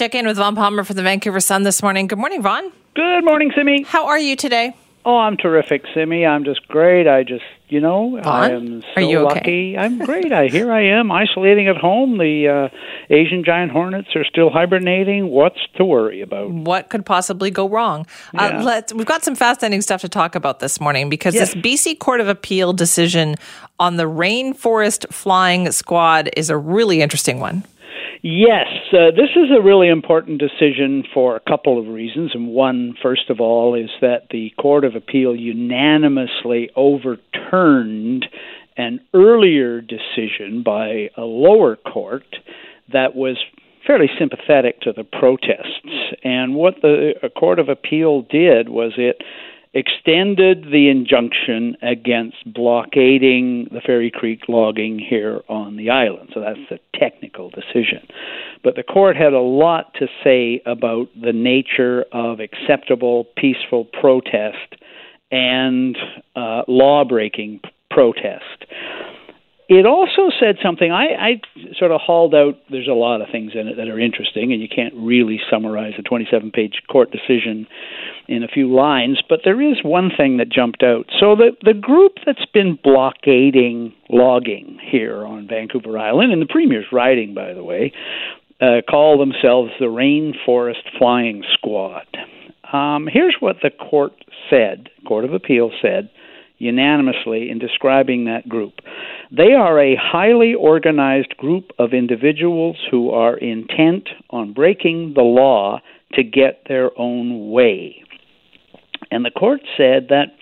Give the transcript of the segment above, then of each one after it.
check in with Vaughn Palmer from the Vancouver Sun this morning. Good morning, Vaughn. Good morning, Simi. How are you today? Oh, I'm terrific, Simi. I'm just great. I just, you know, Vaughn? I am so Are you okay? lucky. I'm great. I here I am isolating at home. The uh, Asian giant hornets are still hibernating. What's to worry about? What could possibly go wrong? Uh, let's, we've got some fascinating stuff to talk about this morning because Yes. this BC Court of Appeal decision on the Rainforest Flying Squad is a really interesting one. Yes, uh, this is a really important decision for a couple of reasons. And one, first of all, is that the Court of Appeal unanimously overturned an earlier decision by a lower court that was fairly sympathetic to the protests. And what the uh, Court of Appeal did was it extended the injunction against blockading the Fairy Creek logging here on the island. So that's the technical decision. But the court had a lot to say about the nature of acceptable, peaceful protest and uh, law breaking protest. It also said something I, I sort of hauled out. There's a lot of things in it that are interesting, and you can't really summarize a 27 page court decision in a few lines, but there is one thing that jumped out. So the the group that's been blockading logging here on Vancouver Island, and the premier's riding, by the way, uh, call themselves the Rainforest Flying Squad. Um, here's what the court said. Court of Appeal said unanimously in describing that group. They are a highly organized group of individuals who are intent on breaking the law to get their own way. And the court said that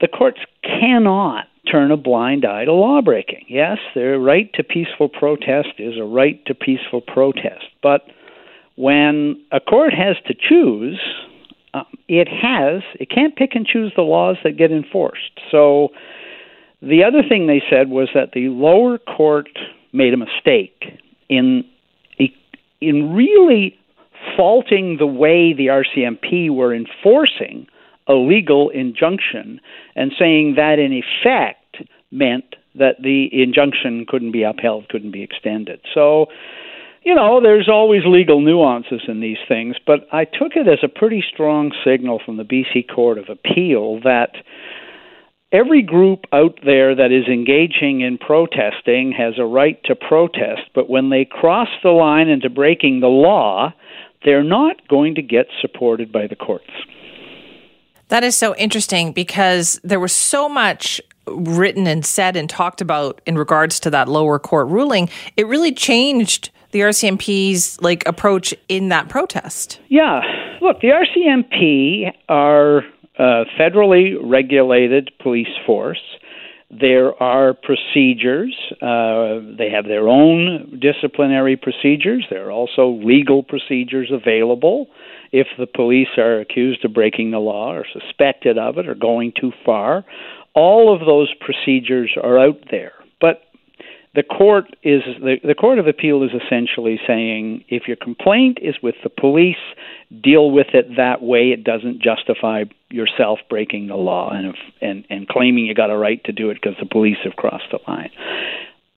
the courts cannot turn a blind eye to law breaking. Yes, their right to peaceful protest is a right to peaceful protest. But when a court has to choose, um, it has, it can't pick and choose the laws that get enforced. So the other thing they said was that the lower court made a mistake in in really faulting the way the RCMP were enforcing a legal injunction and saying that in effect meant that the injunction couldn't be upheld, couldn't be extended. So, you know, there's always legal nuances in these things, but I took it as a pretty strong signal from the BC Court of Appeal that every group out there that is engaging in protesting has a right to protest, but when they cross the line into breaking the law, they're not going to get supported by the courts. That is so interesting because there was so much written and said and talked about in regards to that lower court ruling. It really changed the RCMP's like approach in that protest. Yeah, look, the RCMP are a federally regulated police force. There are procedures. Uh, they have their own disciplinary procedures. There are also legal procedures available if the police are accused of breaking the law or suspected of it or going too far. All of those procedures are out there. But the court is the, the court of appeal is essentially saying if your complaint is with the police deal with it that way. It doesn't justify yourself breaking the law and if, and and claiming you got a right to do it because the police have crossed the line.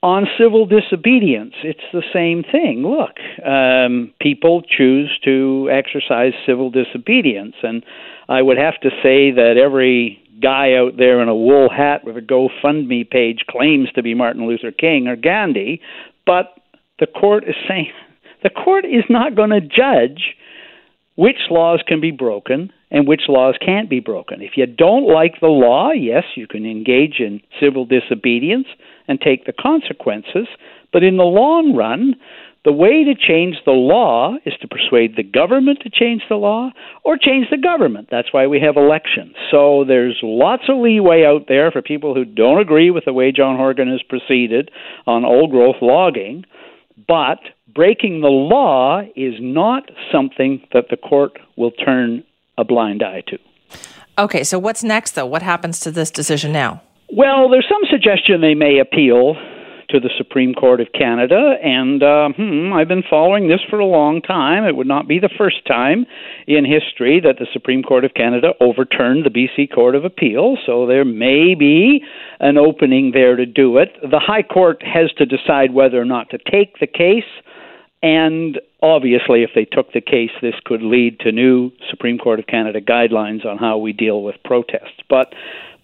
On civil disobedience it's the same thing. Look um, people choose to exercise civil disobedience and i would have to say that every guy out there in a wool hat with a GoFundMe page claims to be Martin Luther King or Gandhi, but the court is saying the court is not going to judge which laws can be broken and which laws can't be broken. If you don't like the law, yes, you can engage in civil disobedience and take the consequences, but in the long run, the way to change the law is to persuade the government to change the law or change the government. That's why we have elections. So there's lots of leeway out there for people who don't agree with the way John Horgan has proceeded on old growth logging. But breaking the law is not something that the court will turn a blind eye to. Okay, so what's next though? What happens to this decision now? Well, there's some suggestion they may appeal to the Supreme Court of Canada, and uh, hmm, I've been following this for a long time. It would not be the first time in history that the Supreme Court of Canada overturned the BC Court of Appeal, so there may be an opening there to do it. The High Court has to decide whether or not to take the case. And obviously, if they took the case, this could lead to new Supreme Court of Canada guidelines on how we deal with protests. But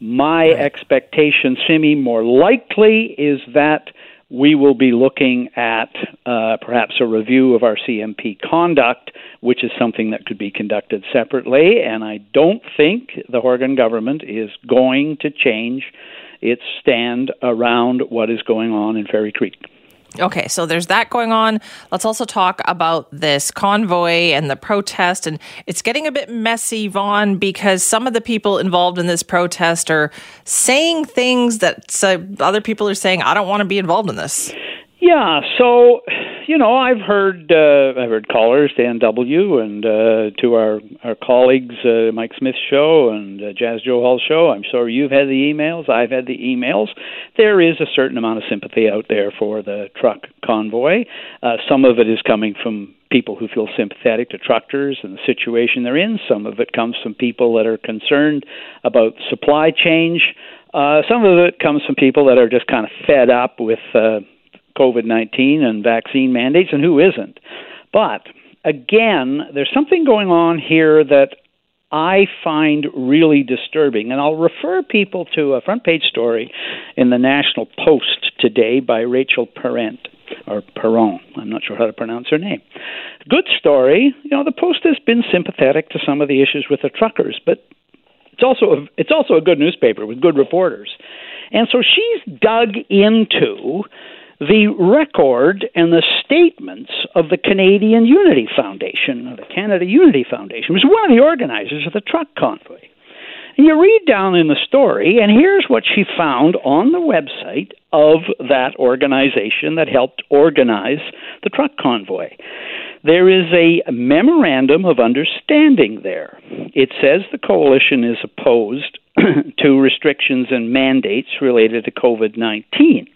my right. expectation, Simi, more likely is that we will be looking at uh, perhaps a review of RCMP conduct, which is something that could be conducted separately. And I don't think the Horgan government is going to change its stand around what is going on in Fairy Creek. Okay, so there's that going on. Let's also talk about this convoy and the protest. And it's getting a bit messy, Vaughn, because some of the people involved in this protest are saying things that uh, other people are saying, I don't want to be involved in this. Yeah, so you know, I've heard uh, I've heard callers Dan W. and uh, to our our colleagues uh, Mike Smith's show and uh, Jas Johal Hall's show. I'm sure you've had the emails. I've had the emails. There is a certain amount of sympathy out there for the truck convoy. Uh, some of it is coming from people who feel sympathetic to truckers and the situation they're in. Some of it comes from people that are concerned about supply change. Uh, some of it comes from people that are just kind of fed up with uh, COVID 19 and vaccine mandates, and who isn't. But again, there's something going on here that I find really disturbing. And I'll refer people to a front page story in the National Post today by Rachel Parent or Perron. I'm not sure how to pronounce her name. Good story. You know, the Post has been sympathetic to some of the issues with the truckers, but it's also a, it's also a good newspaper with good reporters. And so she's dug into the record and the statements of the Canadian Unity Foundation, the Canada Unity Foundation, was one of the organizers of the truck convoy. And you read down in the story, and here's what she found on the website of that organization that helped organize the truck convoy. There is a memorandum of understanding there. It says the coalition is opposed to restrictions and mandates related to COVID 19.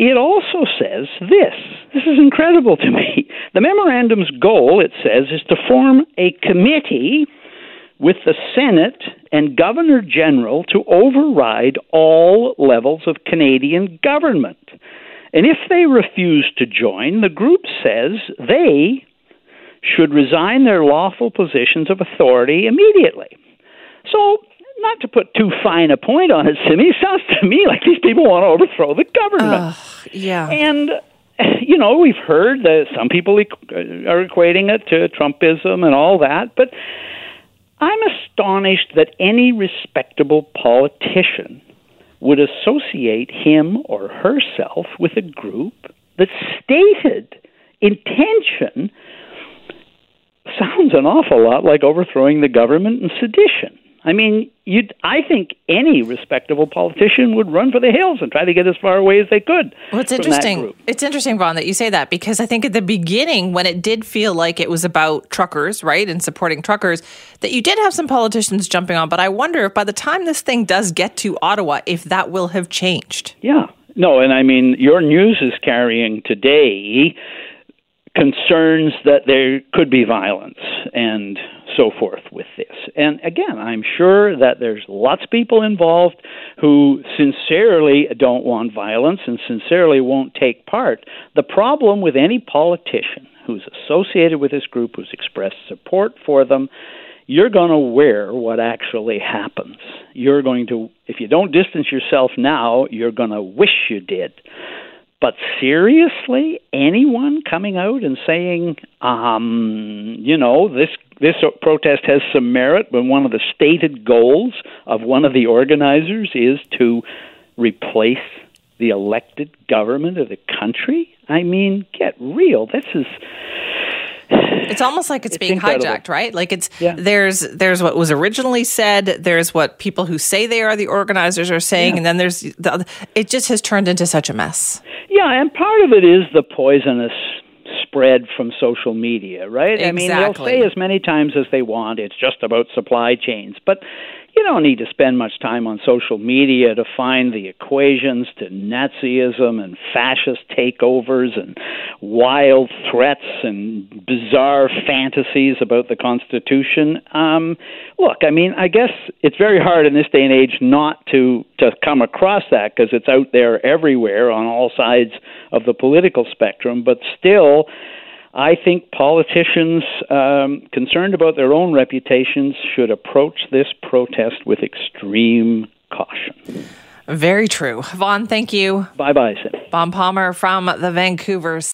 It also says this. This is incredible to me. The memorandum's goal, it says, is to form a committee with the Senate and Governor General to override all levels of Canadian government. And if they refuse to join, the group says they should resign their lawful positions of authority immediately. So not to put too fine a point on it, Simi, sounds to me like these people want to overthrow the government. Yeah. And, you know, we've heard that some people uh, are equating it to Trumpism and all that, but I'm astonished that any respectable politician would associate him or herself with a group that stated intention sounds an awful lot like overthrowing the government and sedition. I mean, you I think any respectable politician would run for the hills and try to get as far away as they could. Well, it's interesting. It's interesting, Vaughn, that you say that because I think at the beginning, when it did feel like it was about truckers, right, and supporting truckers, that you did have some politicians jumping on. But I wonder if by the time this thing does get to Ottawa, if that will have changed. Yeah. No, and I mean, your news is carrying today concerns that there could be violence and so forth with this. And again, I'm sure that there's lots of people involved who sincerely don't want violence and sincerely won't take part. The problem with any politician who's associated with this group, who's expressed support for them, you're going to wear what actually happens. You're going to, if you don't distance yourself now, you're going to wish you did. But seriously, anyone coming out and saying, um, you know, this this protest has some merit, but one of the stated goals of one of the organizers is to replace the elected government of the country? I mean, get real. This is it's almost like it's, it's being incredible. hijacked, right? Like it's yeah. there's there's what was originally said, there's what people who say they are the organizers are saying, yeah. and then there's the, it just has turned into such a mess. Yeah, and part of it is the poisonous spread from social media, right? Exactly. I mean, they'll say as many times as they want it's just about supply chains, but you don't need to spend much time on social media to find the equations to Nazism and fascist takeovers and wild threats and bizarre fantasies about the Constitution. Um, look, I mean, I guess it's very hard in this day and age not to to come across that because it's out there everywhere on all sides of the political spectrum. But still, I think politicians um, concerned about their own reputations should approach this protest with extreme caution. Very true. Vaughn, thank you. Bye bye, Sid. Vaughn Palmer from the Vancouver